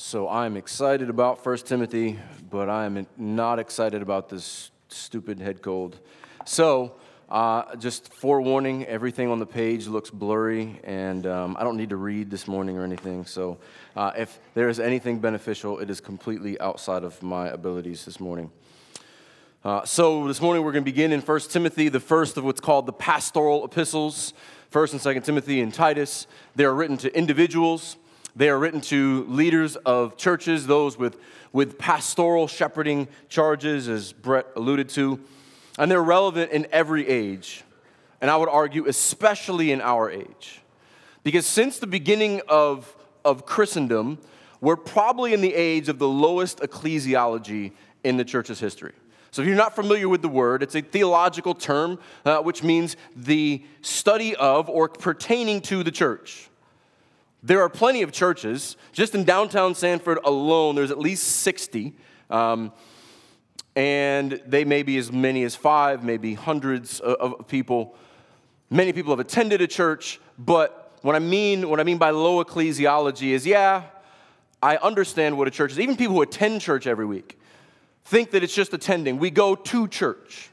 So I'm excited about 1 Timothy, but I am not excited about this stupid head cold. So, uh, just forewarning, everything on the page looks blurry, and um, I don't need to read this morning or anything. So, uh, if there is anything beneficial, it is completely outside of my abilities this morning. Uh, so, this morning we're going to begin in 1 Timothy, the first of what's called the pastoral epistles. 1st and 2nd Timothy and Titus. They are written to individuals they are written to leaders of churches, those with, with pastoral shepherding charges, as Brett alluded to. And they're relevant in every age. And I would argue, especially in our age. Because since the beginning of, of Christendom, we're probably in the age of the lowest ecclesiology in the church's history. So, if you're not familiar with the word, it's a theological term uh, which means the study of or pertaining to the church. There are plenty of churches. Just in downtown Sanford alone, there's at least 60. Um, and they may be as many as five, maybe hundreds of, people. Many people have attended a church, but what I mean, what I mean by low ecclesiology is, yeah, I understand what a church is. Even people who attend church every week think that it's just attending. We go to church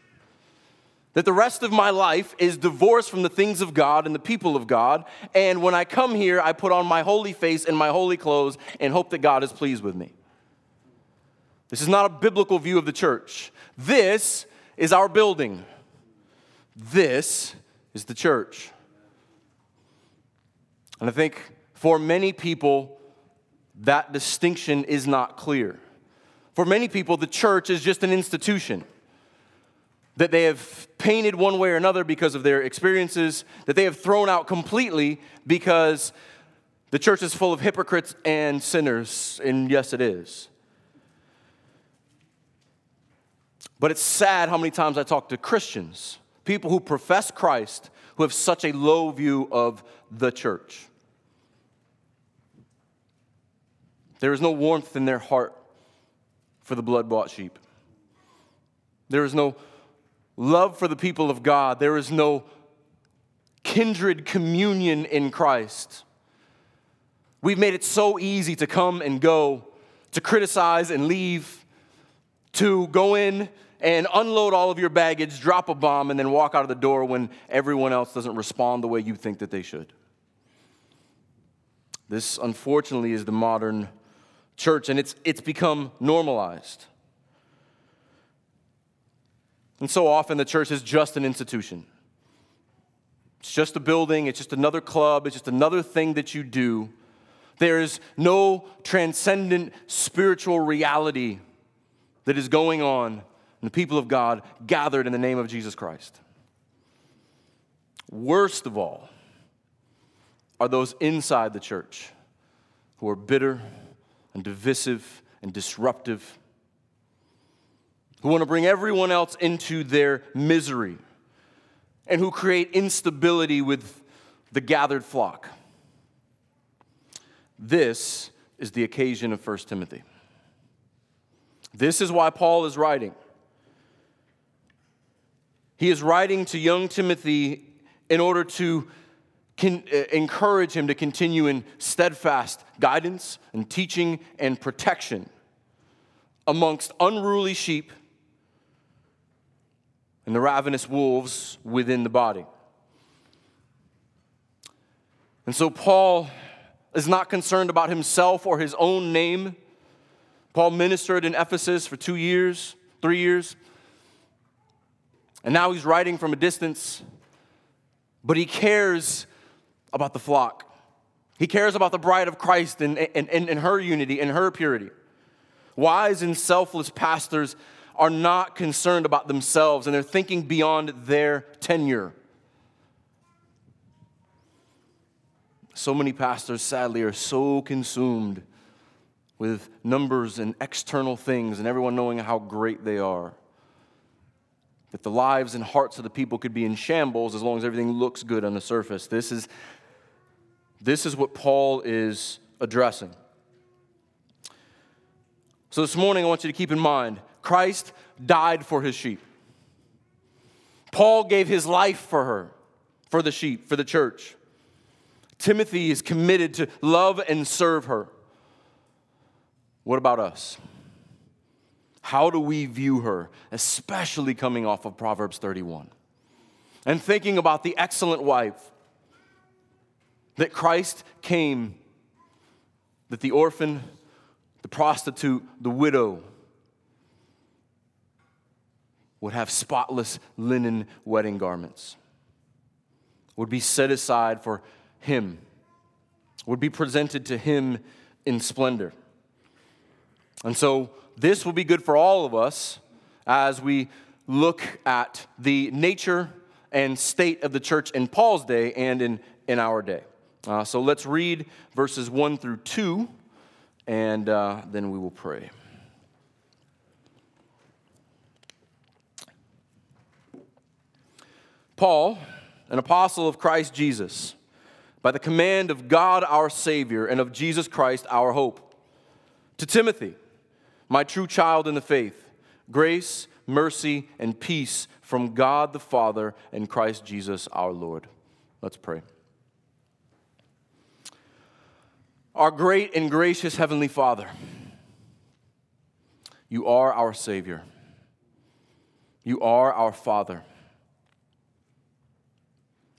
that the rest of my life is divorced from the things of God and the people of God. And when I come here, I put on my holy face and my holy clothes and hope that God is pleased with me. This is not a biblical view of the church. This is our building. This is the church. And I think for many people, that distinction is not clear. For many people, the church is just an institution that they have painted one way or another because of their experiences, that they have thrown out completely because the church is full of hypocrites and sinners, and yes, it is. But it's sad how many times I talk to Christians, people who profess Christ, who have such a low view of the church. There is no warmth in their heart for the blood bought sheep. There is no love for the people of God. There is no kindred communion in Christ. We've made it so easy to come and go, to criticize and leave, to go in and unload all of your baggage, drop a bomb, and then walk out of the door when everyone else doesn't respond the way you think that they should. This, unfortunately, is the modern church, and it's, it's become normalized. And so often the church is just an institution. It's just a building, it's just another club, it's just another thing that you do. There is no transcendent spiritual reality that is going on in the people of God gathered in the name of Jesus Christ. Worst of all are those inside the church who are bitter and divisive and disruptive who want to bring everyone else into their misery, and who create instability with the gathered flock. This is the occasion of 1 Timothy. This is why Paul is writing. He is writing to young Timothy in order to can, uh, encourage him to continue in steadfast guidance and teaching and protection amongst unruly sheep and the ravenous wolves within the body. And so Paul is not concerned about himself or his own name. Paul ministered in Ephesus for two years, three years. And now he's writing from a distance, but he cares about the flock. He cares about the bride of Christ and, and, and, her unity and her purity. Wise and selfless pastors are not concerned about themselves and they're thinking beyond their tenure. So many pastors, sadly, are so consumed with numbers and external things and everyone knowing how great they are that the lives and hearts of the people could be in shambles as long as everything looks good on the surface. This is, this is what Paul is addressing. So, this morning, I want you to keep in mind Christ died for his sheep. Paul gave his life for her, for the sheep, for the church. Timothy is committed to love and serve her. What about us? How do we view her, especially coming off of Proverbs 31? And thinking about the excellent wife that Christ came, that the orphan, the prostitute, the widow would have spotless linen wedding garments, would be set aside for him, would be presented to him in splendor. And so, this will be good for all of us as we look at the nature and state of the church in Paul's day and in, in our day. Uh, so let's read verses 1 through 2, and uh, then we will pray. Paul, an apostle of Christ Jesus, by the command of God our Savior and of Jesus Christ our hope, to Timothy, my true child in the faith, grace, mercy, and peace from God the Father and Christ Jesus our Lord. Let's pray. Our great and gracious Heavenly Father, you are our Savior. You are our Father.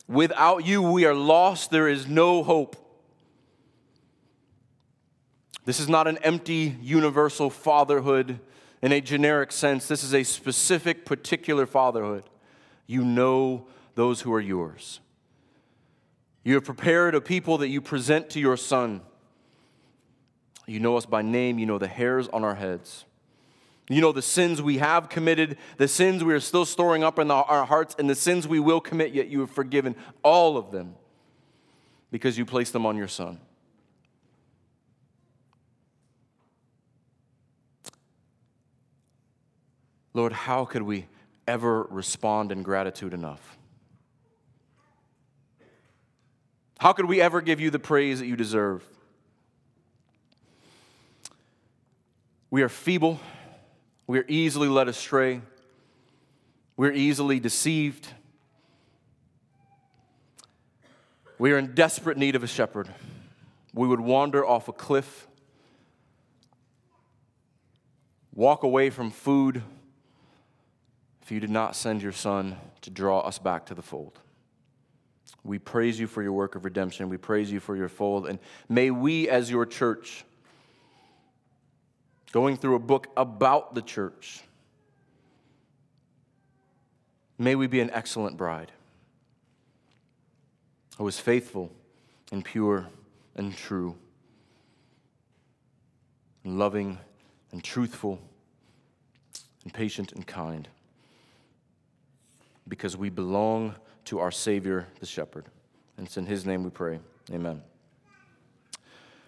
Without you, we are lost. There is no hope. This is not an empty, universal fatherhood in a generic sense. This is a specific, particular fatherhood. You know those who are yours. You have prepared a people that you present to your Son. You know us by name, you know the hairs on our heads. You know the sins we have committed, the sins we are still storing up in our hearts, and the sins we will commit, yet you have forgiven all of them because you placed them on your Son. Lord, how could we ever respond in gratitude enough? How could we ever give you the praise that you deserve? We are feeble. We are easily led astray. We're easily deceived. We are in desperate need of a shepherd. We would wander off a cliff, walk away from food if you did not send your son to draw us back to the fold. We praise you for your work of redemption. We praise you for your fold. And may we, as your church, going through a book about the church. May we be an excellent bride who is faithful and pure and true, and loving and truthful and patient and kind, because we belong to our Savior, the Shepherd. And it's in His name we pray. Amen.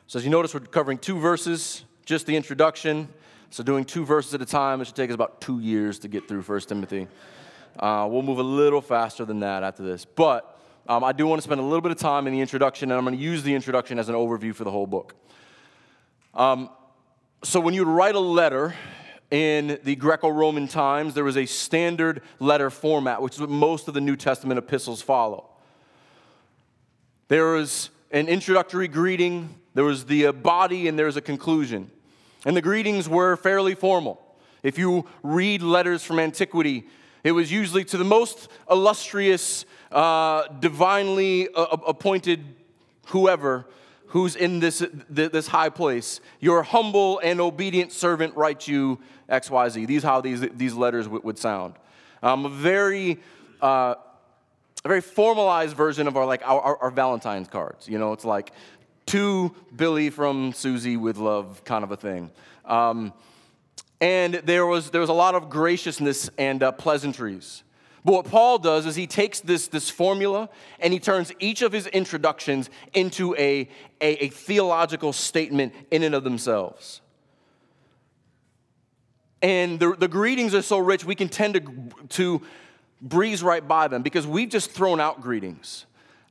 So, as you notice, we're covering two verses just the introduction. So, doing two verses at a time, it should take us about two years to get through 1 Timothy. Uh, we'll move a little faster than that after this. But um, I do want to spend a little bit of time in the introduction, and I'm going to use the introduction as an overview for the whole book. Um, so, when you write a letter in the Greco Roman times, there was a standard letter format, which is what most of the New Testament epistles follow. There was an introductory greeting, there was the body, and there's a conclusion. And the greetings were fairly formal. If you read letters from antiquity, it was usually to the most illustrious, uh, divinely uh, appointed whoever who's in this, this high place. Your humble and obedient servant writes you XYZ. These how these, these letters w- would sound. Um, a very uh, a very formalized version of our like our, our, our Valentine's cards. You know, it's like to Billy from Susie with love kind of a thing. Um, and there was, there was a lot of graciousness and uh, pleasantries. But what Paul does is he takes this, this formula and he turns each of his introductions into a, a, a theological statement in and of themselves. And the, the greetings are so rich, we can tend to, to breeze right by them because we've just thrown out greetings.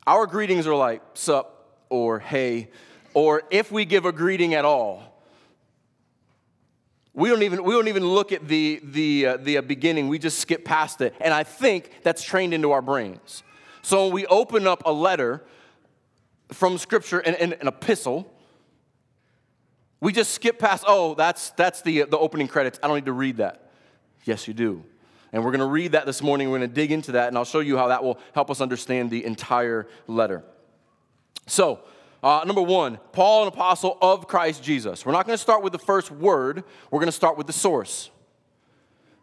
Our greetings are like, sup, or hey, or if we give a greeting at all, we don't even, we don't even look at the, the, uh, the uh, beginning, we just skip past it. And I think that's trained into our brains. So when we open up a letter from Scripture, an, an, an epistle, We just skip past, oh, that's, that's the, the opening credits. I don't need to read that. Yes, you do. And we're going to read that this morning. We're going to dig into that, and I'll show you how that will help us understand the entire letter. So, uh, number one, Paul, an apostle of Christ Jesus. We're not going to start with the first word, we're going to start with the source.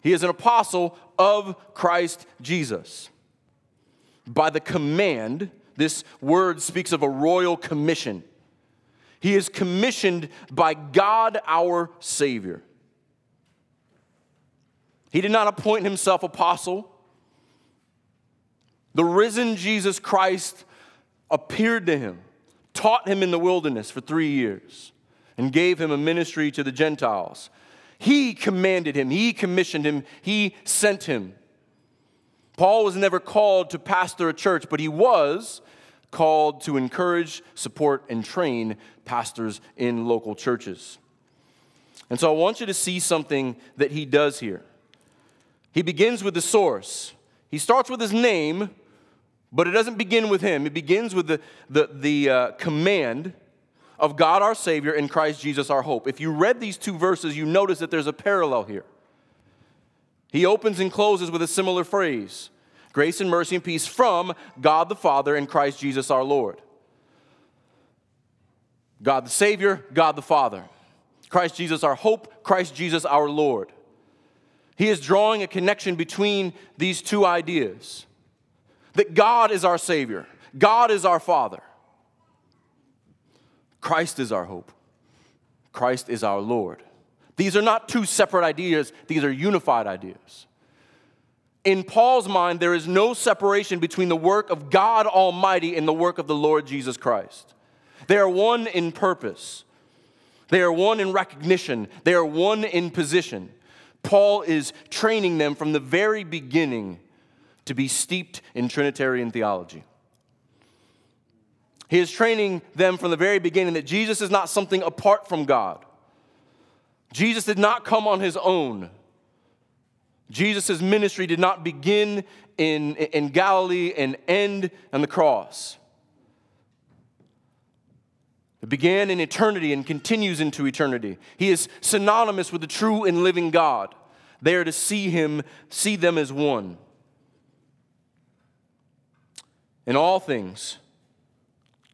He is an apostle of Christ Jesus. By the command, this word speaks of a royal commission. He is commissioned by God our Savior. He did not appoint himself apostle. The risen Jesus Christ appeared to him, taught him in the wilderness for three years, and gave him a ministry to the Gentiles. He commanded him, he commissioned him, he sent him. Paul was never called to pastor a church, but he was called to encourage, support, and train pastors in local churches. And so I want you to see something that he does here. He begins with the source. He starts with his name, but it doesn't begin with him. It begins with the, the, the uh, command of God our Savior and Christ Jesus our hope. If you read these two verses, you notice that there's a parallel here. He opens and closes with a similar phrase grace and mercy and peace from God the Father and Christ Jesus our Lord. God the Savior, God the Father. Christ Jesus our hope, Christ Jesus our Lord. He is drawing a connection between these two ideas that God is our Savior, God is our Father, Christ is our hope, Christ is our Lord. These are not two separate ideas, these are unified ideas. In Paul's mind, there is no separation between the work of God Almighty and the work of the Lord Jesus Christ. They are one in purpose, they are one in recognition, they are one in position. Paul is training them from the very beginning to be steeped in Trinitarian theology. He is training them from the very beginning that Jesus is not something apart from God. Jesus did not come on his own. Jesus' ministry did not begin in, in Galilee and end on the cross. It began in eternity and continues into eternity. He is synonymous with the true and living God. They are to see him, see them as one. And all things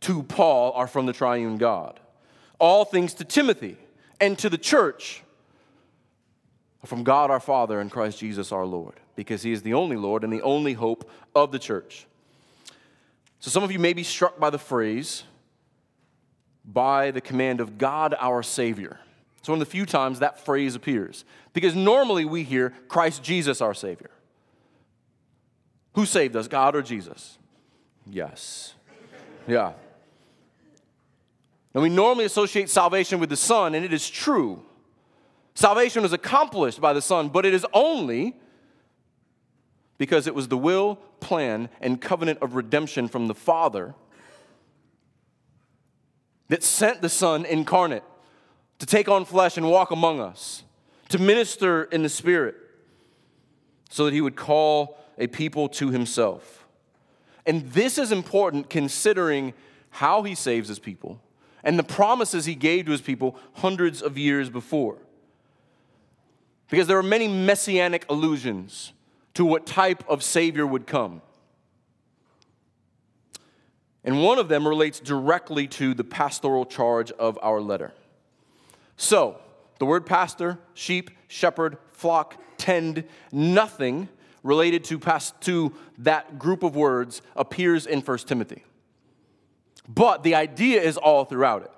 to Paul are from the triune God. All things to Timothy and to the church are from God our Father and Christ Jesus our Lord, because he is the only Lord and the only hope of the church. So some of you may be struck by the phrase, by the command of God our Savior. It's one of the few times that phrase appears, because normally we hear Christ Jesus our Savior. Who saved us, God or Jesus? Yes. Yeah. And we normally associate salvation with the Son, and it is true. Salvation was accomplished by the Son, but it is only because it was the will, plan, and covenant of redemption from the Father that sent the Son incarnate to take on flesh and walk among us, to minister in the Spirit, so that he would call a people to himself. And this is important considering how he saves his people and the promises he gave to his people hundreds of years before because there are many messianic allusions to what type of Savior would come. And one of them relates directly to the pastoral charge of our letter. So, the word pastor, sheep, shepherd, flock, tend, nothing related to, past, to that group of words appears in 1 Timothy. But the idea is all throughout it.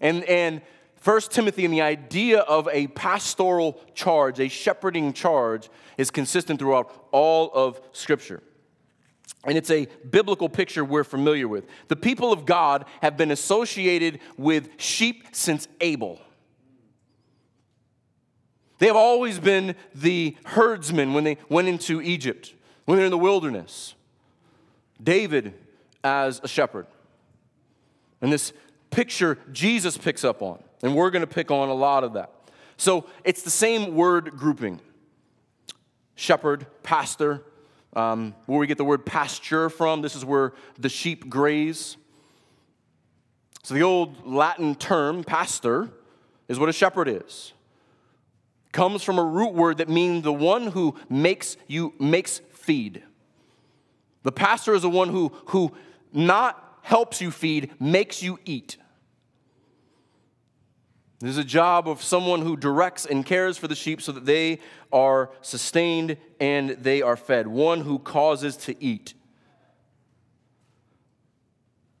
And, and 1 Timothy and the idea of a pastoral charge, a shepherding charge, is consistent throughout all of Scripture. And it's a biblical picture we're familiar with. The people of God have been associated with sheep since Abel. They have always been the herdsmen when they went into Egypt, when they're in the wilderness. David as a shepherd. And this picture Jesus picks up on. And we're going to pick on a lot of that. So it's the same word grouping shepherd, pastor, um, where we get the word pasture from. This is where the sheep graze. So the old Latin term, pastor, is what a shepherd is. Comes from a root word that means the one who makes you makes feed. The pastor is the one who, who not helps you feed, makes you eat. This is a job of someone who directs and cares for the sheep so that they are sustained and they are fed, one who causes to eat.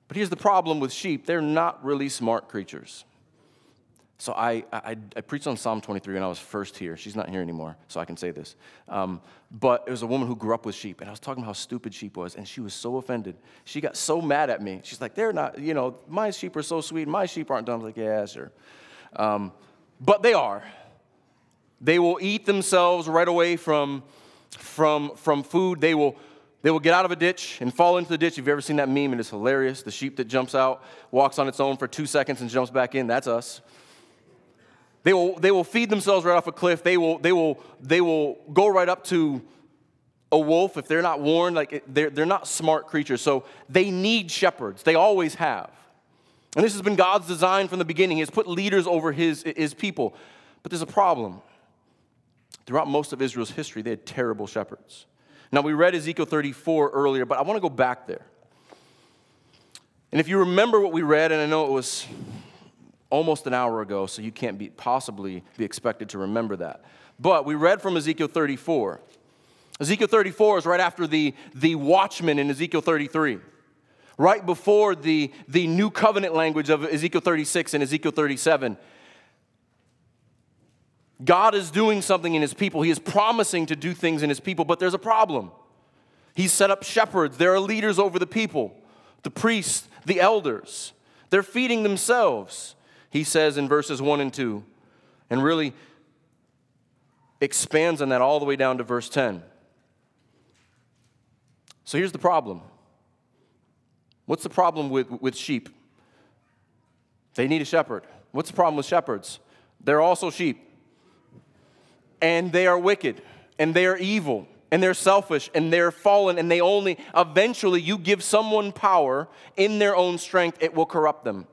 But here's the problem with sheep they're not really smart creatures. So I, I, I, preached on Psalm 23 when I was first here. She's not here anymore, so I can say this. Um, but it was a woman who grew up with sheep, and I was talking about how stupid sheep was, and she was so offended. She got so mad at me. She's like, they're not, you know, my sheep are so sweet, my sheep aren't dumb. I was like, yeah, sure. Um, but they are. They will eat themselves right away from, from, from food. They will, they will get out of a ditch and fall into the ditch. If you've ever seen that meme, and it's hilarious. The sheep that jumps out, walks on its own for two seconds and jumps back in, that's us. They will, they will feed themselves right off a cliff. They will, they, will, they will go right up to a wolf if they're not warned. Like they're, they're not smart creatures. So they need shepherds. They always have. And this has been God's design from the beginning. He has put leaders over his, his people. But there's a problem. Throughout most of Israel's history, they had terrible shepherds. Now, we read Ezekiel 34 earlier, but I want to go back there. And if you remember what we read, and I know it was almost an hour ago, so you can't be, possibly be expected to remember that. But we read from Ezekiel 34. Ezekiel 34 is right after the, the watchman in Ezekiel 33, right before the, the new covenant language of Ezekiel 36 and Ezekiel 37. God is doing something in his people. He is promising to do things in his people, but there's a problem. He's set up shepherds, there are leaders over the people, the priests, the elders. They're feeding themselves he says in verses 1 and 2, and really expands on that all the way down to verse 10. So here's the problem. What's the problem with, with sheep? They need a shepherd. What's the problem with shepherds? They're also sheep. And they are wicked, and they are evil, and they're selfish, and they're fallen, and they only, eventually, you give someone power in their own strength, it will corrupt them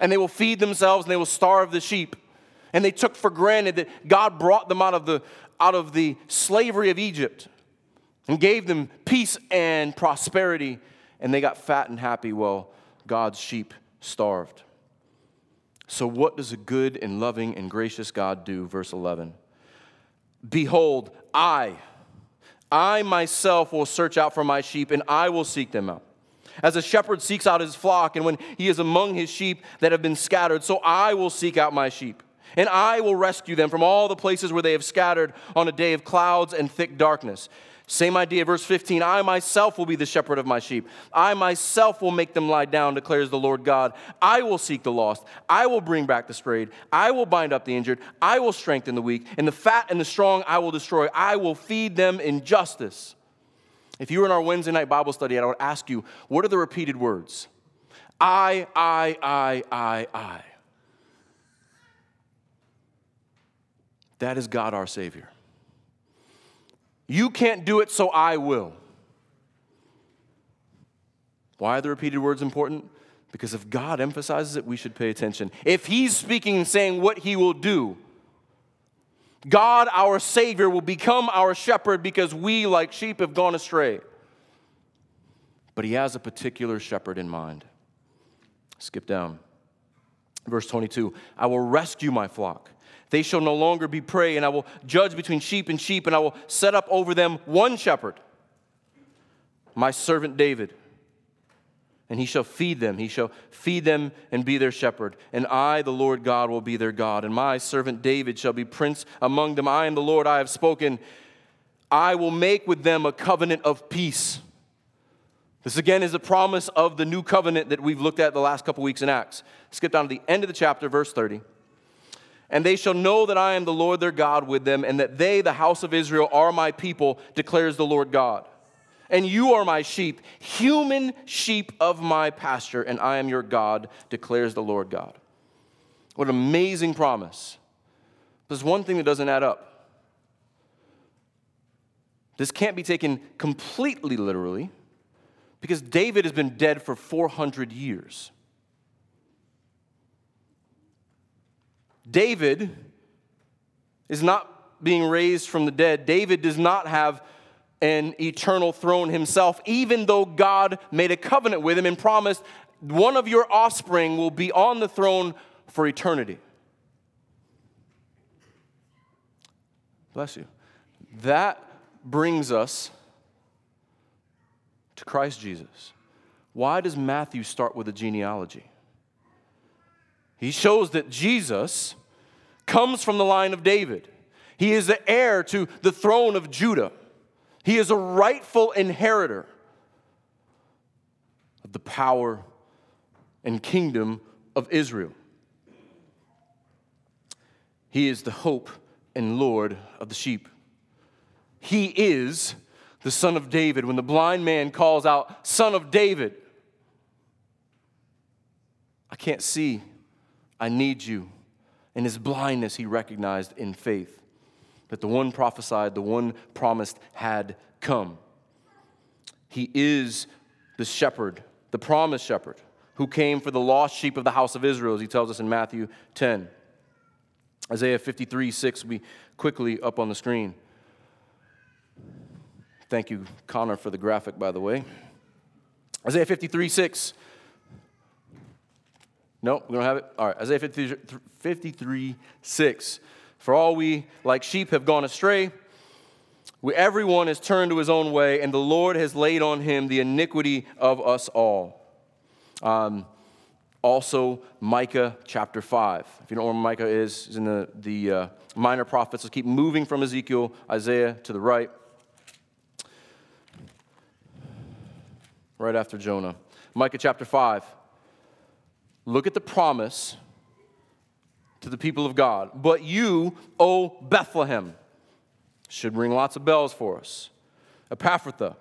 and they will feed themselves and they will starve the sheep. And they took for granted that God brought them out of the, out of the slavery of Egypt and gave them peace and prosperity, and they got fat and happy while God's sheep starved. So, what does a good and loving and gracious God do? Verse 11 Behold, I, I myself will search out for my sheep, and I will seek them out. As a shepherd seeks out his flock, and when he is among his sheep that have been scattered, so I will seek out my sheep. And I will rescue them from all the places where they have scattered on a day of clouds and thick darkness. Same idea, verse 15 I myself will be the shepherd of my sheep. I myself will make them lie down, declares the Lord God. I will seek the lost. I will bring back the strayed. I will bind up the injured. I will strengthen the weak. And the fat and the strong I will destroy. I will feed them in justice. If you were in our Wednesday night Bible study, I would ask you, what are the repeated words? I, I, I, I, I. That is God our Savior. You can't do it, so I will. Why are the repeated words important? Because if God emphasizes it, we should pay attention. If He's speaking and saying what He will do, God, our Savior, will become our shepherd because we, like sheep, have gone astray. But He has a particular shepherd in mind. Skip down. Verse 22 I will rescue my flock. They shall no longer be prey, and I will judge between sheep and sheep, and I will set up over them one shepherd, my servant David and he shall feed them. He shall feed them and be their shepherd. And I, the Lord God, will be their God. And my servant David shall be prince among them. I am the Lord, I have spoken. I will make with them a covenant of peace. This again is a promise of the new covenant that we've looked at the last couple weeks in Acts. Skip down to the end of the chapter, verse 30. And they shall know that I am the Lord their God with them, and that they, the house of Israel, are my people, declares the Lord God and you are my sheep, human sheep of my pasture, and I am your God, declares the Lord God. What an amazing promise. There's one thing that doesn't add up. This can't be taken completely literally because David has been dead for 400 years. David is not being raised from the dead. David does not have an eternal throne himself, even though God made a covenant with him and promised one of your offspring will be on the throne for eternity. Bless you. That brings us to Christ Jesus. Why does Matthew start with a genealogy? He shows that Jesus comes from the line of David. He is the heir to the throne of Judah. He is a rightful inheritor of the power and kingdom of Israel. He is the hope and Lord of the sheep. He is the son of David. When the blind man calls out, Son of David, I can't see. I need you. In his blindness, he recognized in faith that the one prophesied, the one promised had come. He is the shepherd, the promised shepherd, who came for the lost sheep of the house of Israel, as he tells us in Matthew 10. Isaiah 53 6 will be quickly up on the screen. Thank you, Connor, for the graphic, by the way. Isaiah 53 6. No, we don't have it? All right, Isaiah 53, 53 6. For all we, like sheep, have gone astray. We, everyone has turned to his own way, and the Lord has laid on him the iniquity of us all. Um, also, Micah chapter 5. If you don't know where Micah is, in the, the uh, minor prophets. Let's keep moving from Ezekiel, Isaiah to the right. Right after Jonah. Micah chapter 5. Look at the promise to the people of God. But you, O Bethlehem, should ring lots of bells for us. Ephrathah,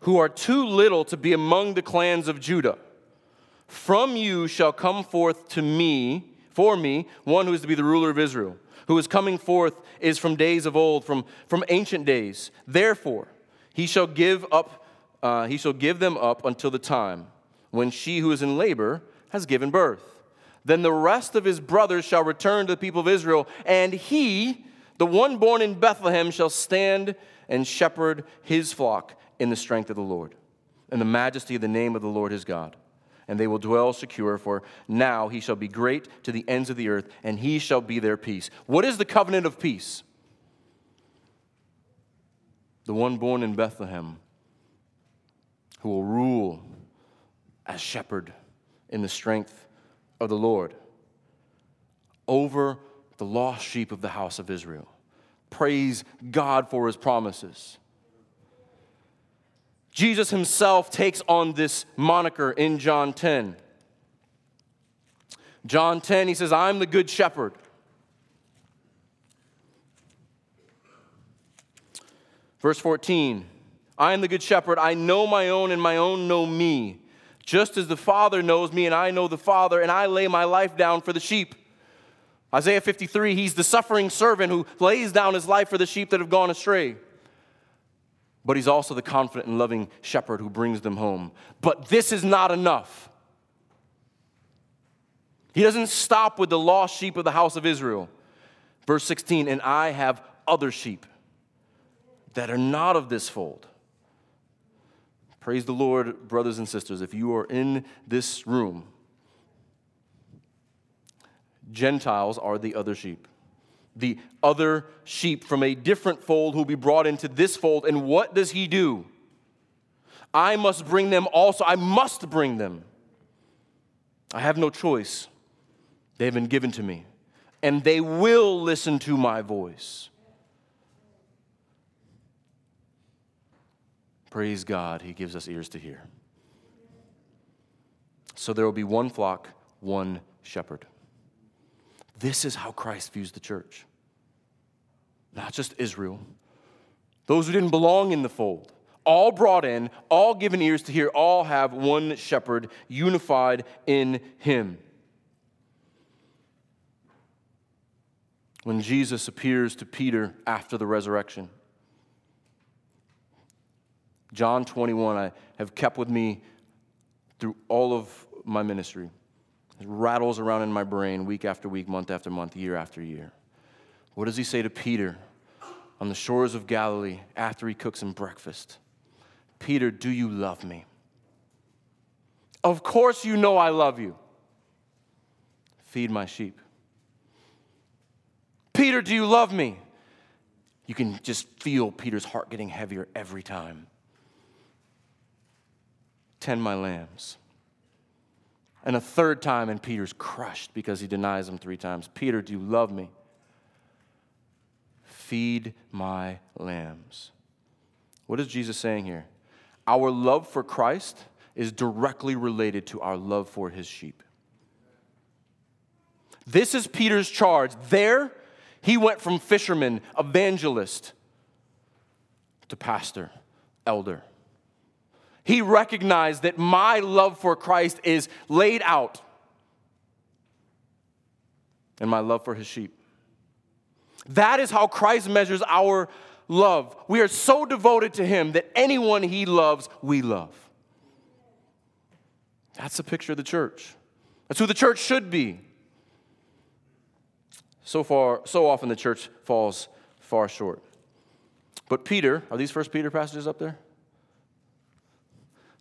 who are too little to be among the clans of Judah. From you shall come forth to me, for me, one who is to be the ruler of Israel, who is coming forth is from days of old, from, from ancient days. Therefore, he shall give up, uh, he shall give them up until the time when she who is in labor has given birth. Then the rest of his brothers shall return to the people of Israel, and he, the one born in Bethlehem, shall stand and shepherd his flock in the strength of the Lord, in the majesty of the name of the Lord his God. And they will dwell secure, for now he shall be great to the ends of the earth, and he shall be their peace. What is the covenant of peace? The one born in Bethlehem who will rule as shepherd in the strength of the Lord over the lost sheep of the house of Israel. Praise God for his promises. Jesus himself takes on this moniker in John 10. John 10, he says, I'm the good shepherd. Verse 14, I am the good shepherd. I know my own, and my own know me just as the Father knows me and I know the Father, and I lay my life down for the sheep. Isaiah 53, he's the suffering servant who lays down his life for the sheep that have gone astray. But he's also the confident and loving shepherd who brings them home. But this is not enough. He doesn't stop with the lost sheep of the house of Israel. Verse 16, and I have other sheep that are not of this fold. Praise the Lord, brothers and sisters, if you are in this room, Gentiles are the other sheep. The other sheep from a different fold who will be brought into this fold. And what does he do? I must bring them also. I must bring them. I have no choice. They have been given to me. And they will listen to my voice. Praise God, He gives us ears to hear. So there will be one flock, one shepherd. This is how Christ views the church. Not just Israel, those who didn't belong in the fold, all brought in, all given ears to hear, all have one shepherd unified in Him. When Jesus appears to Peter after the resurrection, John 21, I have kept with me through all of my ministry. It rattles around in my brain week after week, month after month, year after year. What does he say to Peter on the shores of Galilee after he cooks him breakfast? Peter, do you love me? Of course, you know I love you. Feed my sheep. Peter, do you love me? You can just feel Peter's heart getting heavier every time. Tend my lambs. And a third time, and Peter's crushed because he denies him three times. Peter, do you love me? Feed my lambs. What is Jesus saying here? Our love for Christ is directly related to our love for his sheep. This is Peter's charge. There, he went from fisherman, evangelist, to pastor, elder. He recognized that my love for Christ is laid out in my love for his sheep. That is how Christ measures our love. We are so devoted to him that anyone he loves, we love. That's the picture of the church. That's who the church should be. So far, so often the church falls far short. But Peter, are these First Peter passages up there?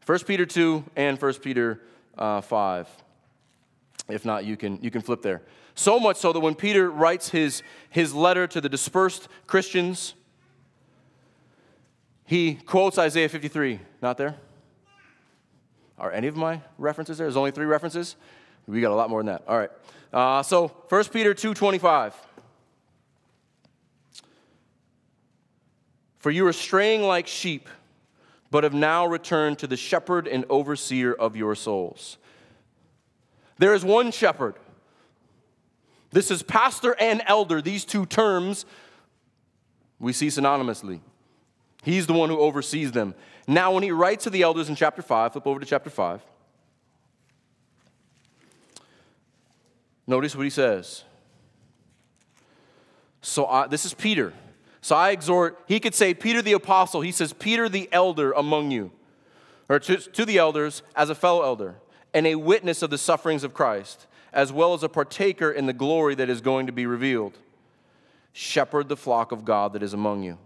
1 Peter 2 and 1 Peter uh, 5. If not, you can, you can flip there. So much so that when Peter writes his, his letter to the dispersed Christians, he quotes Isaiah 53. Not there? Are any of my references there? There's only three references? We got a lot more than that. All right. Uh, so 1 Peter 2.25. For you are straying like sheep but have now returned to the shepherd and overseer of your souls. There is one shepherd. This is pastor and elder. These two terms we see synonymously. He's the one who oversees them. Now, when he writes to the elders in chapter 5, flip over to chapter 5. Notice what he says. So, I, this is Peter. So I exhort, he could say Peter the apostle, he says Peter the elder among you, or to, to the elders as a fellow elder, and a witness of the sufferings of Christ, as well as a partaker in the glory that is going to be revealed. Shepherd the flock of God that is among you,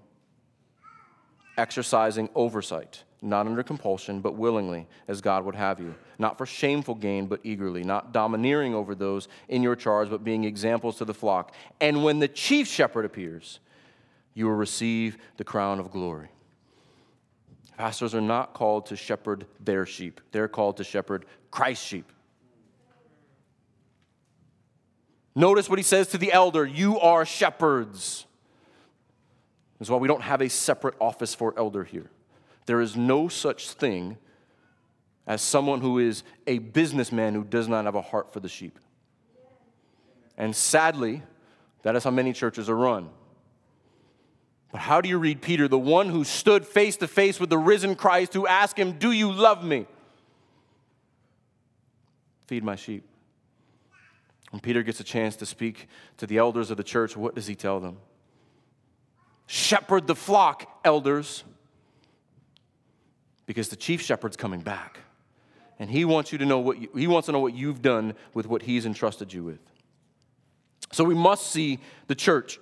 exercising oversight, not under compulsion, but willingly, as God would have you, not for shameful gain, but eagerly, not domineering over those in your charge, but being examples to the flock. And when the chief shepherd appears, you will receive the crown of glory. Pastors are not called to shepherd their sheep, they're called to shepherd Christ's sheep. Notice what he says to the elder you are shepherds. That's why we don't have a separate office for elder here. There is no such thing as someone who is a businessman who does not have a heart for the sheep. And sadly, that is how many churches are run. But how do you read Peter, the one who stood face to face with the risen Christ, who asked him, Do you love me? Feed my sheep. When Peter gets a chance to speak to the elders of the church, what does he tell them? Shepherd the flock, elders, because the chief shepherd's coming back. And he wants you to know what you, he wants to know what you've done with what he's entrusted you with. So we must see the church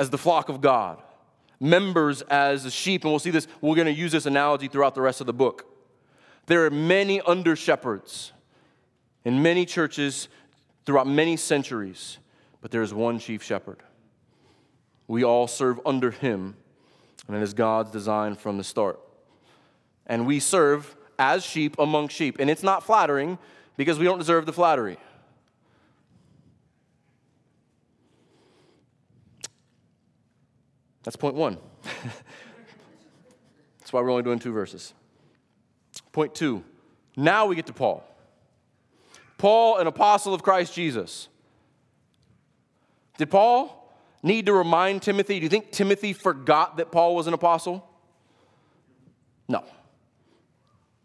as the flock of God, members as the sheep. And we'll see this, we're going to use this analogy throughout the rest of the book. There are many under shepherds in many churches throughout many centuries, but there is one chief shepherd. We all serve under him, and it is God's design from the start. And we serve as sheep among sheep. And it's not flattering because we don't deserve the flattery. That's point one. That's why we're only doing two verses. Point two. Now we get to Paul. Paul, an apostle of Christ Jesus. Did Paul need to remind Timothy? Do you think Timothy forgot that Paul was an apostle? No.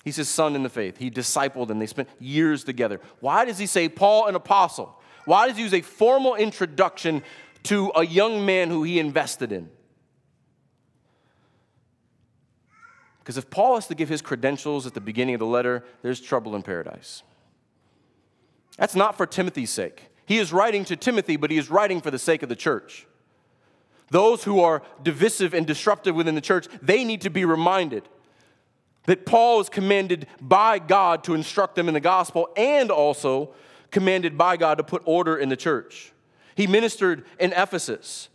He's his son in the faith. He discipled him. They spent years together. Why does he say Paul, an apostle? Why does he use a formal introduction to a young man who he invested in? Because if Paul has to give his credentials at the beginning of the letter, there's trouble in paradise. That's not for Timothy's sake. He is writing to Timothy, but he is writing for the sake of the church. Those who are divisive and disruptive within the church, they need to be reminded that Paul is commanded by God to instruct them in the gospel and also commanded by God to put order in the church. He ministered in Ephesus.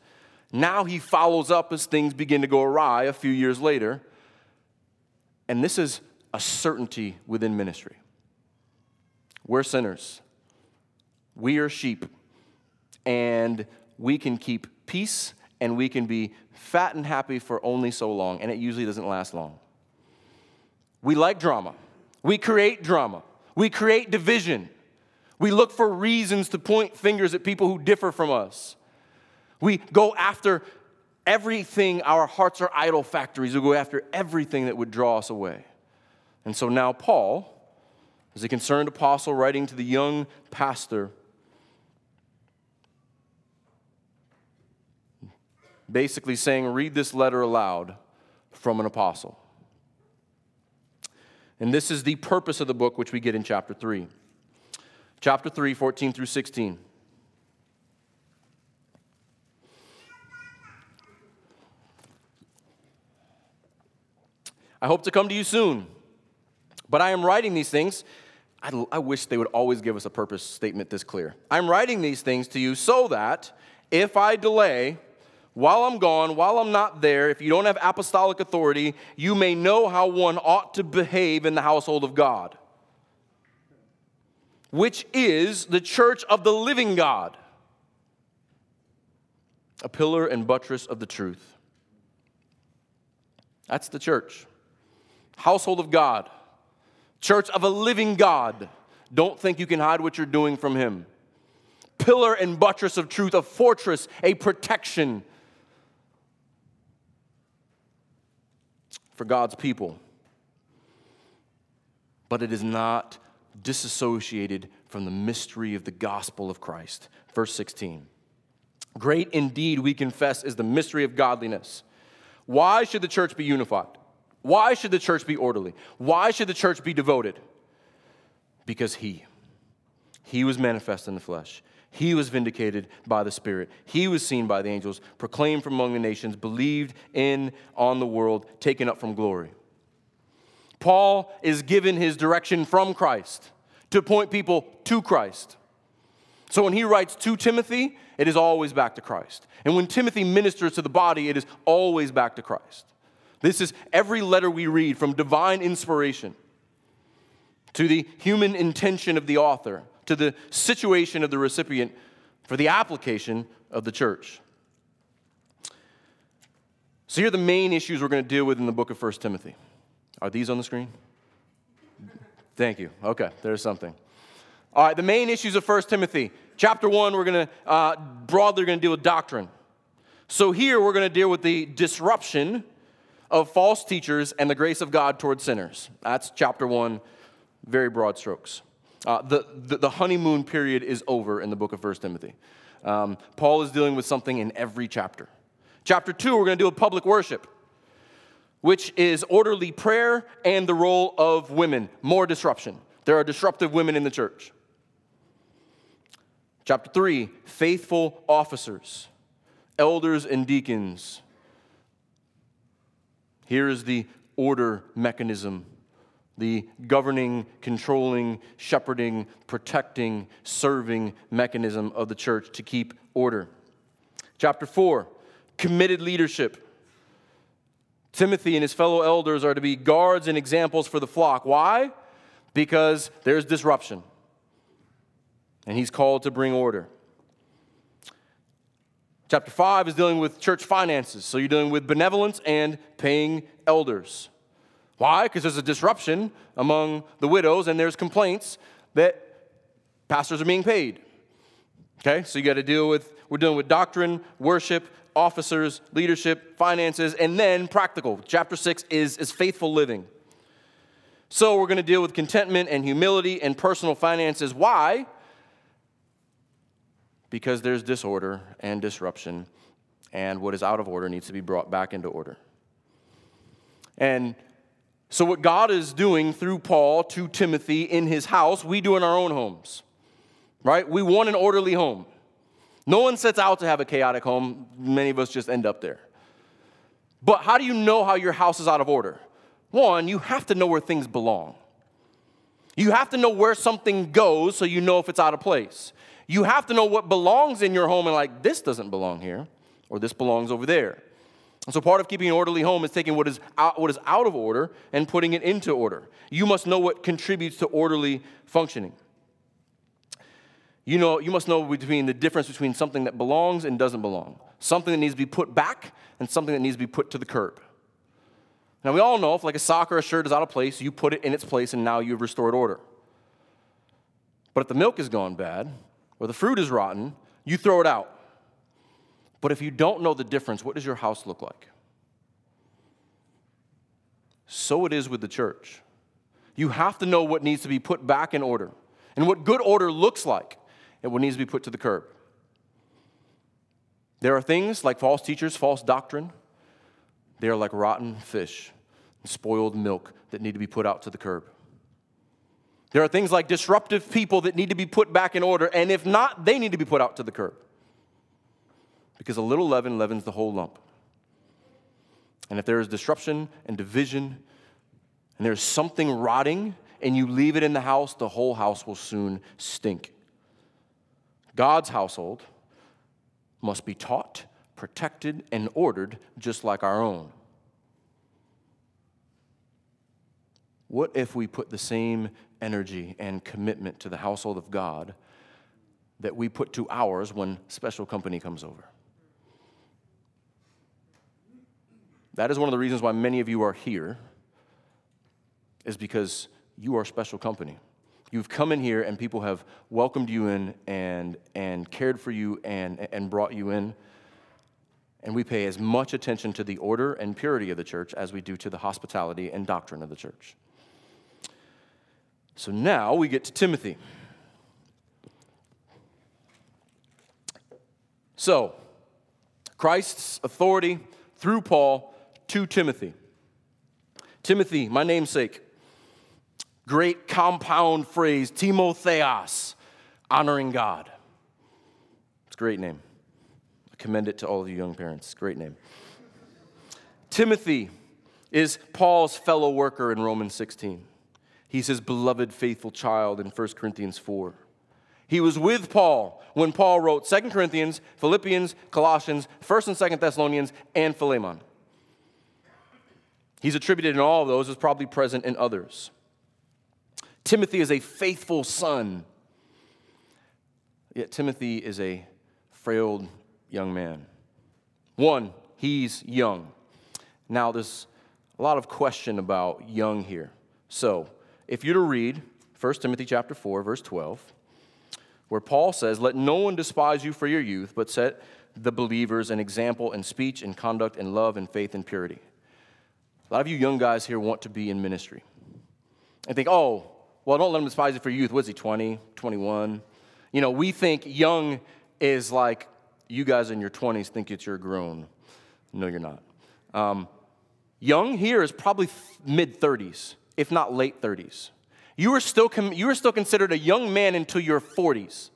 Now he follows up as things begin to go awry a few years later. And this is a certainty within ministry. We're sinners, we are sheep, and we can keep peace and we can be fat and happy for only so long, and it usually doesn't last long. We like drama. We create drama. We create division. We look for reasons to point fingers at people who differ from us. We go after everything, our hearts are idol factories. We go after everything that would draw us away. And so now, Paul, as a concerned apostle writing to the young pastor, basically saying, Read this letter aloud from an apostle. And this is the purpose of the book, which we get in chapter 3. Chapter 3, 14 through 16. I hope to come to you soon, but I am writing these things. I, I wish they would always give us a purpose statement this clear. I'm writing these things to you so that if I delay, while I'm gone, while I'm not there, if you don't have apostolic authority, you may know how one ought to behave in the household of God, which is the church of the living God, a pillar and buttress of the truth. That's the church. Household of God, church of a living God. Don't think you can hide what you're doing from Him. Pillar and buttress of truth, a fortress, a protection for God's people. But it is not disassociated from the mystery of the gospel of Christ. Verse 16 Great indeed, we confess, is the mystery of godliness. Why should the church be unified? Why should the church be orderly? Why should the church be devoted? Because He, He was manifest in the flesh. He was vindicated by the Spirit. He was seen by the angels, proclaimed from among the nations, believed in on the world, taken up from glory. Paul is given his direction from Christ to point people to Christ. So when he writes to Timothy, it is always back to Christ. And when Timothy ministers to the body, it is always back to Christ. This is every letter we read from divine inspiration to the human intention of the author to the situation of the recipient for the application of the church. So, here are the main issues we're going to deal with in the book of 1 Timothy. Are these on the screen? Thank you. Okay, there's something. All right, the main issues of 1 Timothy. Chapter 1, we're going to uh, broadly going to deal with doctrine. So, here we're going to deal with the disruption of false teachers and the grace of God towards sinners. That's chapter 1, very broad strokes. Uh, the, the, the, honeymoon period is over in the book of 1 Timothy. Um, Paul is dealing with something in every chapter. Chapter 2, we're going to do a public worship, which is orderly prayer and the role of women. More disruption. There are disruptive women in the church. Chapter 3, faithful officers, elders and deacons. Here is the order mechanism the governing, controlling, shepherding, protecting, serving mechanism of the church to keep order. Chapter 4 committed leadership. Timothy and his fellow elders are to be guards and examples for the flock. Why? Because there's disruption. And he's called to bring order. Chapter 5 is dealing with church finances. So you're dealing with benevolence and paying elders. Why? Because there's a disruption among the widows and there's complaints that pastors are being paid. Okay, so you got to deal with, we're dealing with doctrine, worship, officers, leadership, finances, and then practical. Chapter six is, is faithful living. So we're going to deal with contentment and humility and personal finances. Why? Because there's disorder and disruption, and what is out of order needs to be brought back into order. And so, what God is doing through Paul to Timothy in his house, we do in our own homes. right? We want an orderly home. No one sets out to have a chaotic home. Many of us just end up there. But how do you know how your house is out of order? One, you have to know where things belong. You have to know where something goes so you know if it's out of place. You have to know what belongs in your home and, like, this doesn't belong here, or this belongs over there. And so, part of keeping an orderly home is taking what is, out, what is out of order and putting it into order. You must know what contributes to orderly functioning. You, know, you must know between the difference between something that belongs and doesn't belong, something that needs to be put back and something that needs to be put to the curb. Now, we all know if like a sock or a shirt is out of place, you put it in its place and now you've restored order. But if the milk has gone bad or the fruit is rotten, you throw it out. But if you don't know the difference, what does your house look like? So it is with the church. You have to know what needs to be put back in order and what good order looks like and what needs to be put to the curb. There are things like false teachers, false doctrine. They are like rotten fish spoiled milk that need to be put out to the curb. There are things like disruptive people that need to be put back in order, and if not, they need to be put out to the curb. Because a little leaven leavens the whole lump. And if there is disruption and division, and there's something rotting, and you leave it in the house, the whole house will soon stink. God's household must be taught, protected, and ordered just like our own. What if we put the same energy and commitment to the household of God that we put to ours when special company comes over? That is one of the reasons why many of you are here, is because you are special company. You've come in here and people have welcomed you in and, and cared for you and, and brought you in. And we pay as much attention to the order and purity of the church as we do to the hospitality and doctrine of the church. So now we get to Timothy. So, Christ's authority through Paul to Timothy. Timothy, my namesake, great compound phrase, Timotheos, honoring God. It's a great name. I commend it to all of you young parents. Great name. Timothy is Paul's fellow worker in Romans 16. He's his beloved, faithful child in 1 Corinthians 4. He was with Paul when Paul wrote 2 Corinthians, Philippians, Colossians, 1st and 2nd Thessalonians, and Philemon. He's attributed in all of those, is probably present in others. Timothy is a faithful son. Yet Timothy is a frail young man. One, he's young. Now, there's a lot of question about young here. So, if you're to read 1 Timothy chapter 4, verse 12, where Paul says, Let no one despise you for your youth, but set the believers an example in speech and conduct and love and faith and purity. A lot of you young guys here want to be in ministry and think, oh, well, don't let him despise you for youth. Was he 20, 21? You know, we think young is like you guys in your 20s think it's you're grown. No, you're not. Um, young here is probably mid 30s, if not late 30s. You are, still com- you are still considered a young man until your 40s.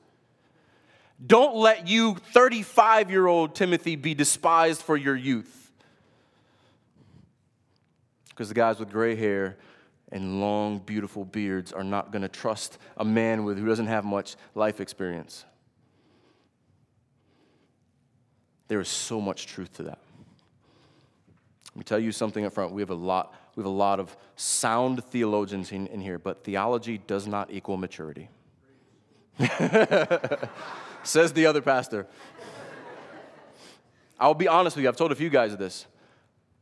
Don't let you 35 year old Timothy be despised for your youth. Because the guys with gray hair and long, beautiful beards are not going to trust a man with, who doesn't have much life experience. There is so much truth to that. Let me tell you something up front. We have a lot, we have a lot of sound theologians in, in here, but theology does not equal maturity. Says the other pastor. I'll be honest with you, I've told a few guys this.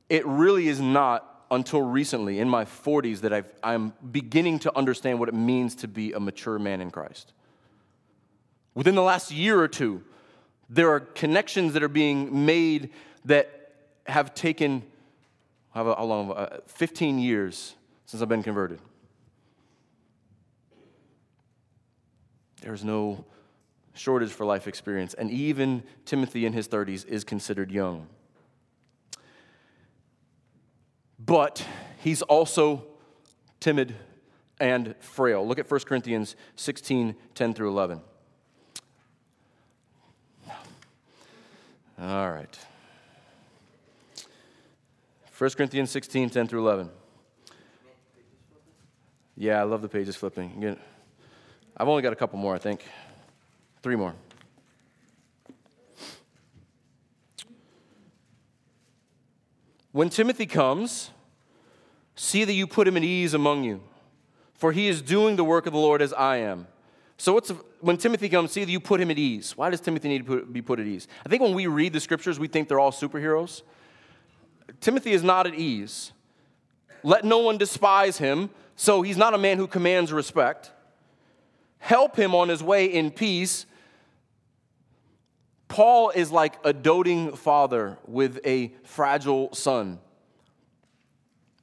It really is not until recently, in my 40s, that I've, I'm beginning to understand what it means to be a mature man in Christ. Within the last year or two, there are connections that are being made that have taken, how, long? Uh, 15 years since I've been converted. There is no shortage for life experience, and even Timothy in his 30s is considered young. But he's also timid and frail. Look at 1 Corinthians 16 10 through 11. All right. 1 Corinthians 16, 10 through 11. Yeah, I love the pages flipping. I've only got a couple more, I think. Three more. When Timothy comes, see that you put him at ease among you, for he is doing the work of the Lord as I am. So what's when Timothy comes, see that you put him at ease. Why does Timothy need to be put at ease? I think when we read the scriptures, we think they're all superheroes. Timothy is not at ease. Let no one despise him. So he's not a man who commands respect. Help him on his way in peace. Paul is like a doting father with a fragile son.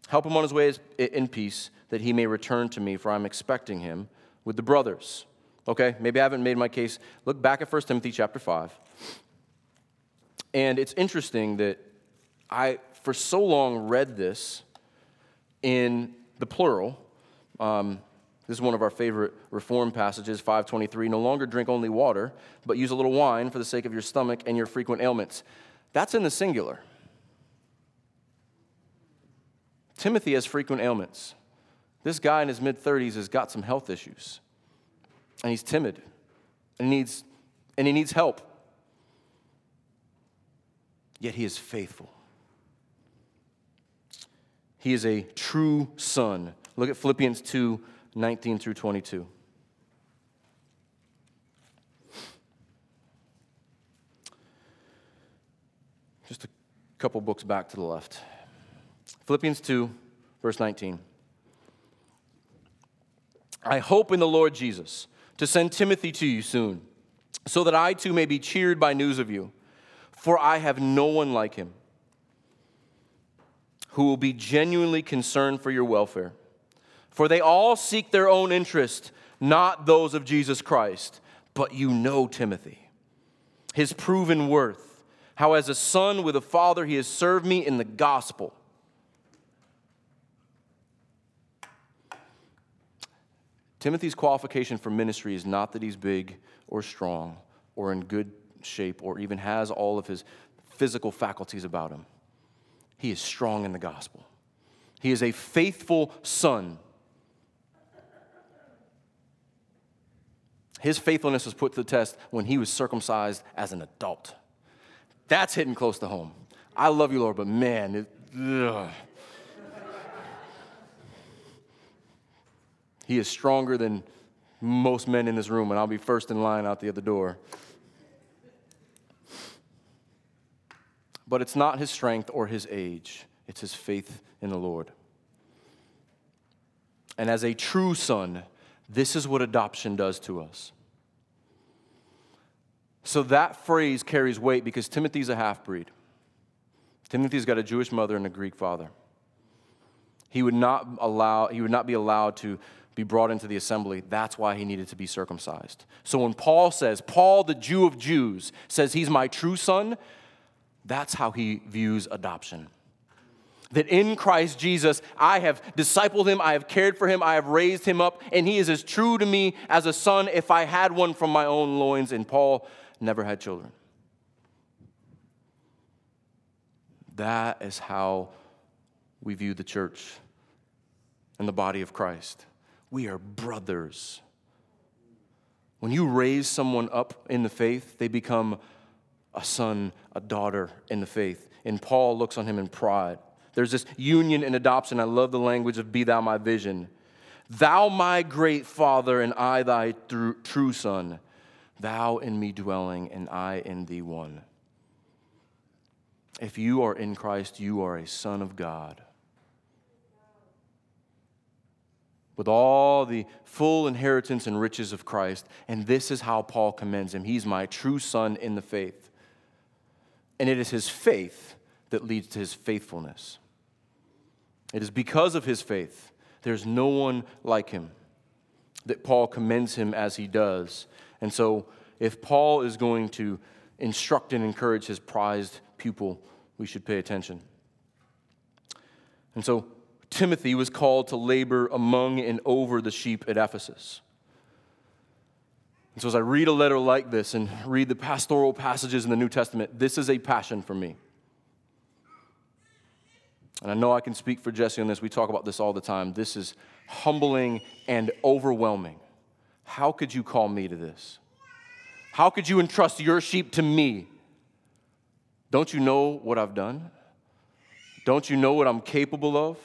Help him on his way in peace that he may return to me, for I'm expecting him with the brothers. Okay, maybe I haven't made my case. Look back at 1 Timothy chapter 5. And it's interesting that I, for so long, read this in the plural. Um, this is one of our favorite reform passages, 523. No longer drink only water, but use a little wine for the sake of your stomach and your frequent ailments. That's in the singular. Timothy has frequent ailments. This guy in his mid 30s has got some health issues, and he's timid, and he needs, and he needs help. Yet he is faithful. He is a true son. Look at Philippians 2 19 through 22. Just a couple books back to the left. Philippians 2, verse 19. I hope in the Lord Jesus to send Timothy to you soon, so that I too may be cheered by news of you, for I have no one like him who will be genuinely concerned for your welfare. For they all seek their own interest, not those of Jesus Christ. But you know Timothy, his proven worth, how as a son with a father he has served me in the gospel. Timothy's qualification for ministry is not that he's big or strong or in good shape or even has all of his physical faculties about him. He is strong in the gospel. He is a faithful son. His faithfulness was put to the test when he was circumcised as an adult. That's hitting close to home. I love you, Lord, but man, it, he is stronger than most men in this room, and I'll be first in line out the other door. But it's not his strength or his age, it's his faith in the Lord. And as a true son, this is what adoption does to us. So that phrase carries weight because Timothy's a half breed. Timothy's got a Jewish mother and a Greek father. He would not allow he would not be allowed to be brought into the assembly. That's why he needed to be circumcised. So when Paul says, Paul the Jew of Jews says he's my true son, that's how he views adoption. That in Christ Jesus, I have discipled him, I have cared for him, I have raised him up, and he is as true to me as a son if I had one from my own loins. And Paul never had children. That is how we view the church and the body of Christ. We are brothers. When you raise someone up in the faith, they become a son, a daughter in the faith. And Paul looks on him in pride. There's this union and adoption. I love the language of be thou my vision. Thou my great father, and I thy true son. Thou in me dwelling, and I in thee one. If you are in Christ, you are a son of God. With all the full inheritance and riches of Christ. And this is how Paul commends him. He's my true son in the faith and it is his faith that leads to his faithfulness. It is because of his faith, there's no one like him, that Paul commends him as he does. And so, if Paul is going to instruct and encourage his prized pupil, we should pay attention. And so, Timothy was called to labor among and over the sheep at Ephesus. And so, as I read a letter like this and read the pastoral passages in the New Testament, this is a passion for me. And I know I can speak for Jesse on this. We talk about this all the time. This is humbling and overwhelming. How could you call me to this? How could you entrust your sheep to me? Don't you know what I've done? Don't you know what I'm capable of?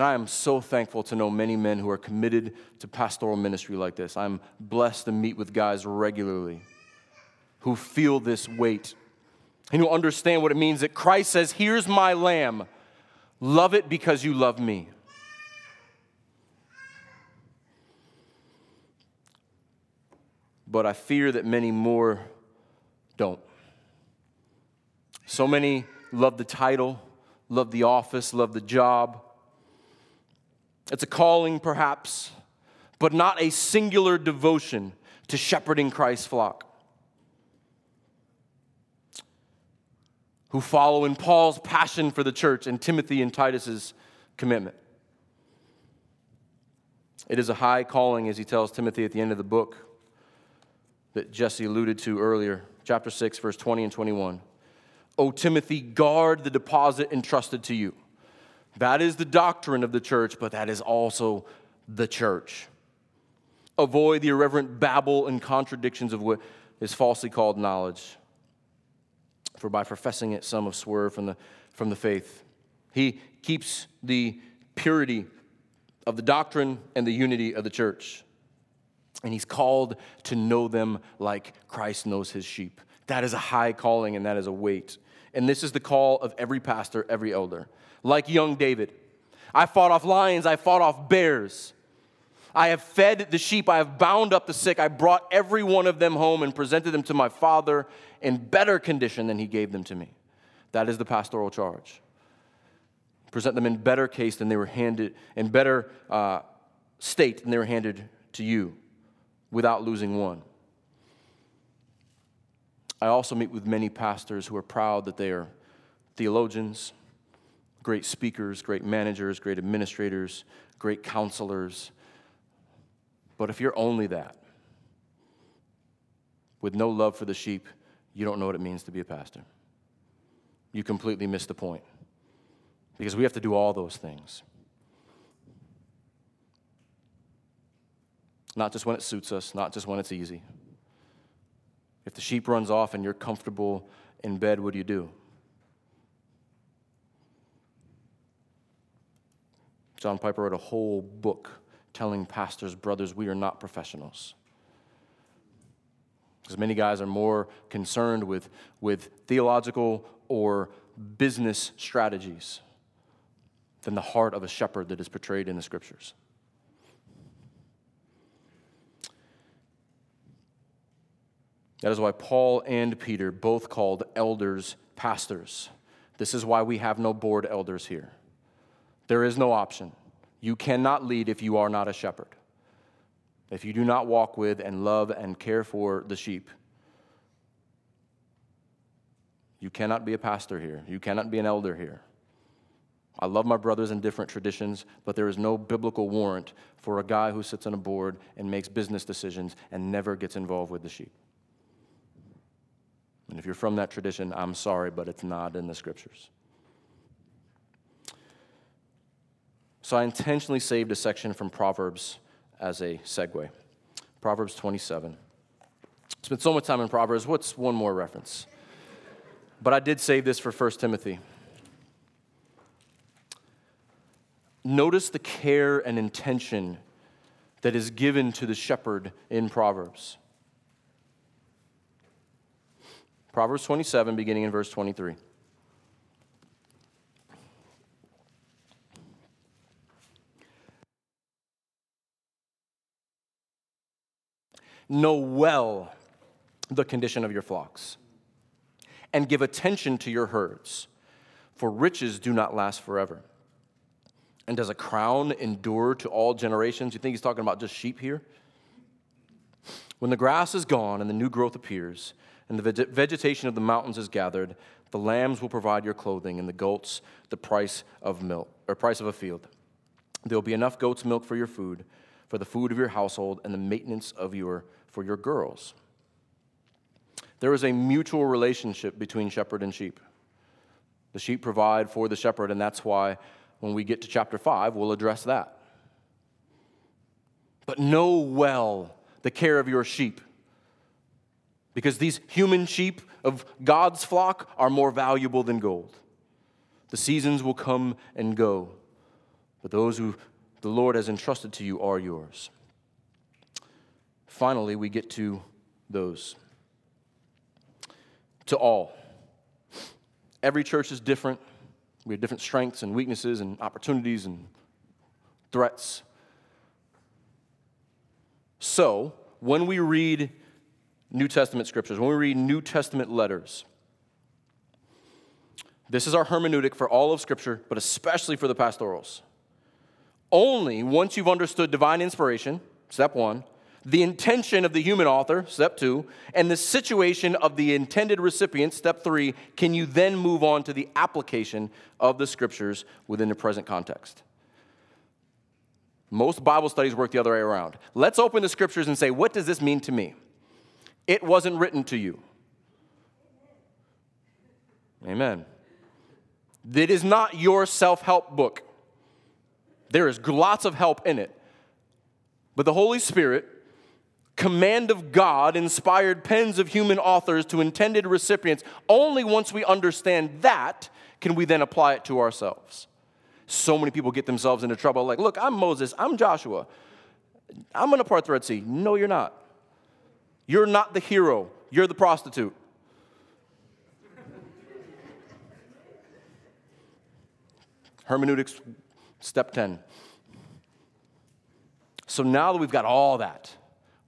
And I am so thankful to know many men who are committed to pastoral ministry like this. I'm blessed to meet with guys regularly who feel this weight and who understand what it means that Christ says, Here's my lamb. Love it because you love me. But I fear that many more don't. So many love the title, love the office, love the job. It's a calling, perhaps, but not a singular devotion to shepherding Christ's flock. Who follow in Paul's passion for the church and Timothy and Titus's commitment. It is a high calling, as he tells Timothy at the end of the book that Jesse alluded to earlier, chapter 6, verse 20 and 21. O Timothy, guard the deposit entrusted to you. That is the doctrine of the church, but that is also the church. Avoid the irreverent babble and contradictions of what is falsely called knowledge. For by professing it, some have swerved from the, from the faith. He keeps the purity of the doctrine and the unity of the church. And he's called to know them like Christ knows his sheep. That is a high calling and that is a weight. And this is the call of every pastor, every elder. Like young David, I fought off lions, I fought off bears. I have fed the sheep, I have bound up the sick, I brought every one of them home and presented them to my father in better condition than he gave them to me. That is the pastoral charge. Present them in better case than they were handed, in better uh, state than they were handed to you without losing one. I also meet with many pastors who are proud that they are theologians, great speakers, great managers, great administrators, great counselors. But if you're only that, with no love for the sheep, you don't know what it means to be a pastor. You completely miss the point. Because we have to do all those things. Not just when it suits us, not just when it's easy. If the sheep runs off and you're comfortable in bed, what do you do? John Piper wrote a whole book telling pastors, brothers, we are not professionals. Because many guys are more concerned with, with theological or business strategies than the heart of a shepherd that is portrayed in the scriptures. That is why Paul and Peter both called elders pastors. This is why we have no board elders here. There is no option. You cannot lead if you are not a shepherd. If you do not walk with and love and care for the sheep, you cannot be a pastor here. You cannot be an elder here. I love my brothers in different traditions, but there is no biblical warrant for a guy who sits on a board and makes business decisions and never gets involved with the sheep. And if you're from that tradition, I'm sorry, but it's not in the scriptures. So I intentionally saved a section from Proverbs as a segue. Proverbs 27. Spent so much time in Proverbs. What's one more reference? But I did save this for 1 Timothy. Notice the care and intention that is given to the shepherd in Proverbs. Proverbs 27, beginning in verse 23. Know well the condition of your flocks, and give attention to your herds, for riches do not last forever. And does a crown endure to all generations? You think he's talking about just sheep here? When the grass is gone and the new growth appears, and the vegetation of the mountains is gathered, the lambs will provide your clothing, and the goats the price of milk or price of a field. There will be enough goat's milk for your food, for the food of your household and the maintenance of your for your girls. There is a mutual relationship between shepherd and sheep. The sheep provide for the shepherd, and that's why when we get to chapter 5, we'll address that. But know well the care of your sheep, because these human sheep of God's flock are more valuable than gold. The seasons will come and go, but those who the Lord has entrusted to you are yours. Finally, we get to those. To all. Every church is different. We have different strengths and weaknesses and opportunities and threats. So, when we read New Testament scriptures, when we read New Testament letters, this is our hermeneutic for all of Scripture, but especially for the pastorals. Only once you've understood divine inspiration, step one, the intention of the human author, step two, and the situation of the intended recipient, step three, can you then move on to the application of the scriptures within the present context. Most Bible studies work the other way around. Let's open the scriptures and say, what does this mean to me? It wasn't written to you. Amen. It is not your self help book. There is lots of help in it. But the Holy Spirit command of God inspired pens of human authors to intended recipients, only once we understand that can we then apply it to ourselves. So many people get themselves into trouble like, look, I'm Moses, I'm Joshua, I'm gonna part the Red Sea. No, you're not. You're not the hero, you're the prostitute. Hermeneutics, step 10. So now that we've got all that,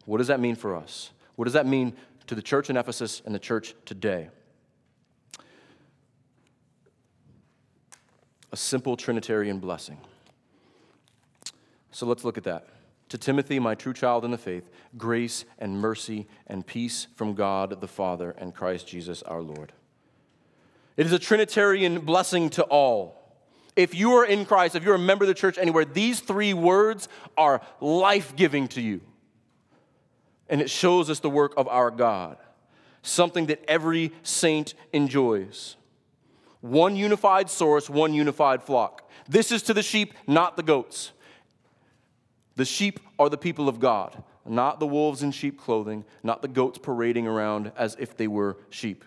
what does that mean for us? What does that mean to the church in Ephesus and the church today? A simple Trinitarian blessing. So let's look at that. To Timothy, my true child in the faith, grace and mercy and peace from God the Father and Christ Jesus our Lord. It is a Trinitarian blessing to all. If you are in Christ, if you're a member of the church anywhere, these three words are life giving to you and it shows us the work of our God, something that every saint enjoys. One unified source, one unified flock. This is to the sheep, not the goats. The sheep are the people of God, not the wolves in sheep clothing, not the goats parading around as if they were sheep.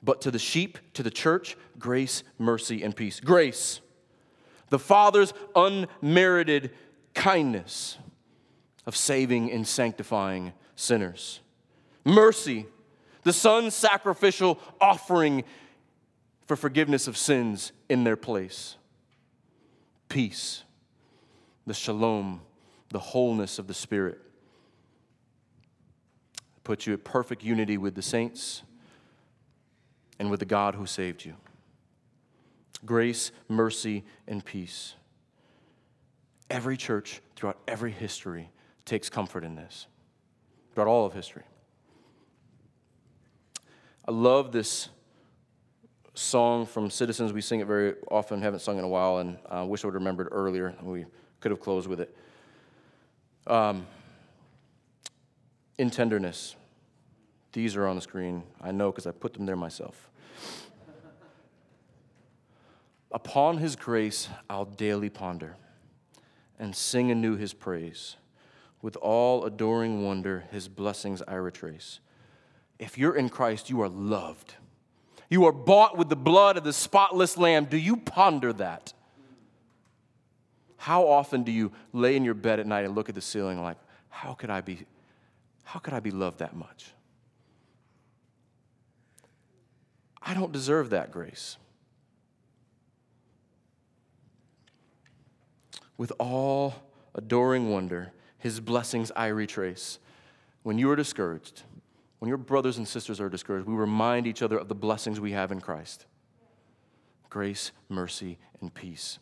But to the sheep, to the church, grace, mercy, and peace. Grace, the Father's unmerited kindness of saving and sanctifying sinners. Mercy, the Son's sacrificial offering for forgiveness of sins in their place. Peace, the shalom, the wholeness of the Spirit. Put you at perfect unity with the saints and with the God who saved you. Grace, mercy, and peace. Every church throughout every history takes comfort in this throughout all of history. I love this song from Citizens. We sing it very often, haven't sung in a while, and I uh, wish I would remembered earlier. We could have closed with it. Um, in tenderness. These are on the screen. I know because I put them there myself. Upon his grace I'll daily ponder and sing anew his praise. With all adoring wonder, his blessings I retrace. If you're in Christ, you are loved. You are bought with the blood of the spotless lamb. Do you ponder that? How often do you lay in your bed at night and look at the ceiling like, how could I be, how could I be loved that much? I don't deserve that grace. With all adoring wonder, his blessings I retrace. When you are discouraged, when your brothers and sisters are discouraged, we remind each other of the blessings we have in Christ grace, mercy, and peace.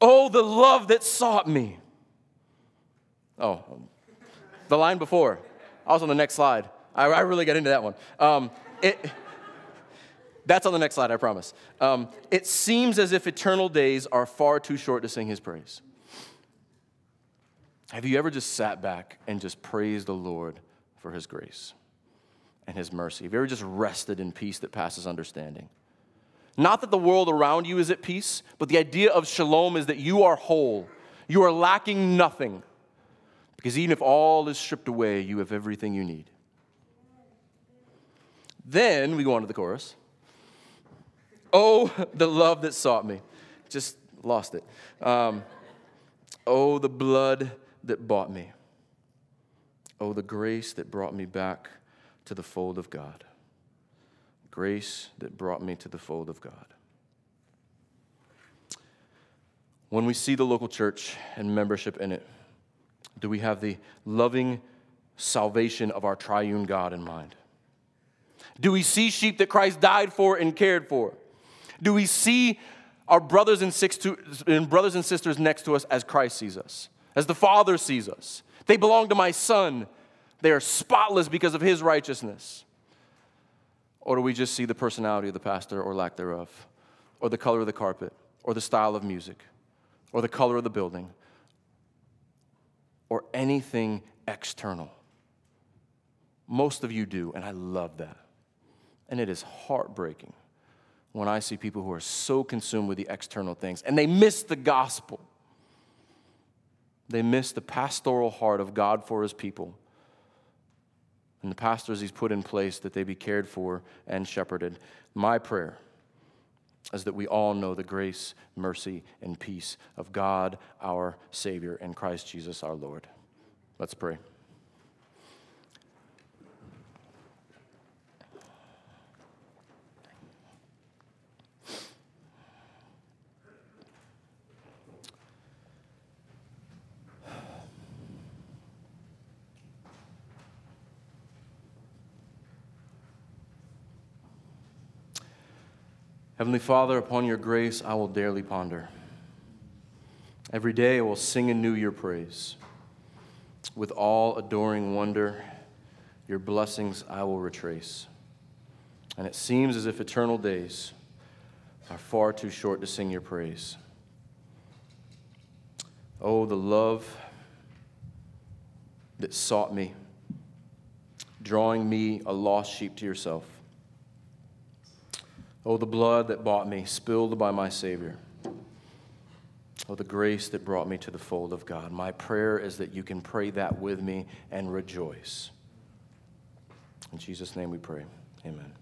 Oh, the love that sought me. Oh, the line before. I was on the next slide. I, I really got into that one. Um, it, that's on the next slide, I promise. Um, it seems as if eternal days are far too short to sing his praise. Have you ever just sat back and just praised the Lord for his grace and his mercy? Have you ever just rested in peace that passes understanding? Not that the world around you is at peace, but the idea of shalom is that you are whole, you are lacking nothing. Because even if all is stripped away, you have everything you need. Then we go on to the chorus. Oh, the love that sought me. Just lost it. Um, oh, the blood that bought me. Oh, the grace that brought me back to the fold of God. Grace that brought me to the fold of God. When we see the local church and membership in it, do we have the loving salvation of our triune God in mind? Do we see sheep that Christ died for and cared for? Do we see our brothers and, and brothers and sisters next to us as Christ sees us, as the Father sees us? They belong to my Son. They are spotless because of his righteousness. Or do we just see the personality of the pastor or lack thereof, or the color of the carpet, or the style of music, or the color of the building, or anything external? Most of you do, and I love that. And it is heartbreaking when I see people who are so consumed with the external things and they miss the gospel. They miss the pastoral heart of God for his people and the pastors he's put in place that they be cared for and shepherded. My prayer is that we all know the grace, mercy, and peace of God, our Savior, and Christ Jesus, our Lord. Let's pray. Heavenly Father, upon your grace I will daily ponder. Every day I will sing anew your praise. With all adoring wonder, your blessings I will retrace. And it seems as if eternal days are far too short to sing your praise. Oh, the love that sought me, drawing me, a lost sheep, to yourself. Oh, the blood that bought me, spilled by my Savior. Oh, the grace that brought me to the fold of God. My prayer is that you can pray that with me and rejoice. In Jesus' name we pray. Amen.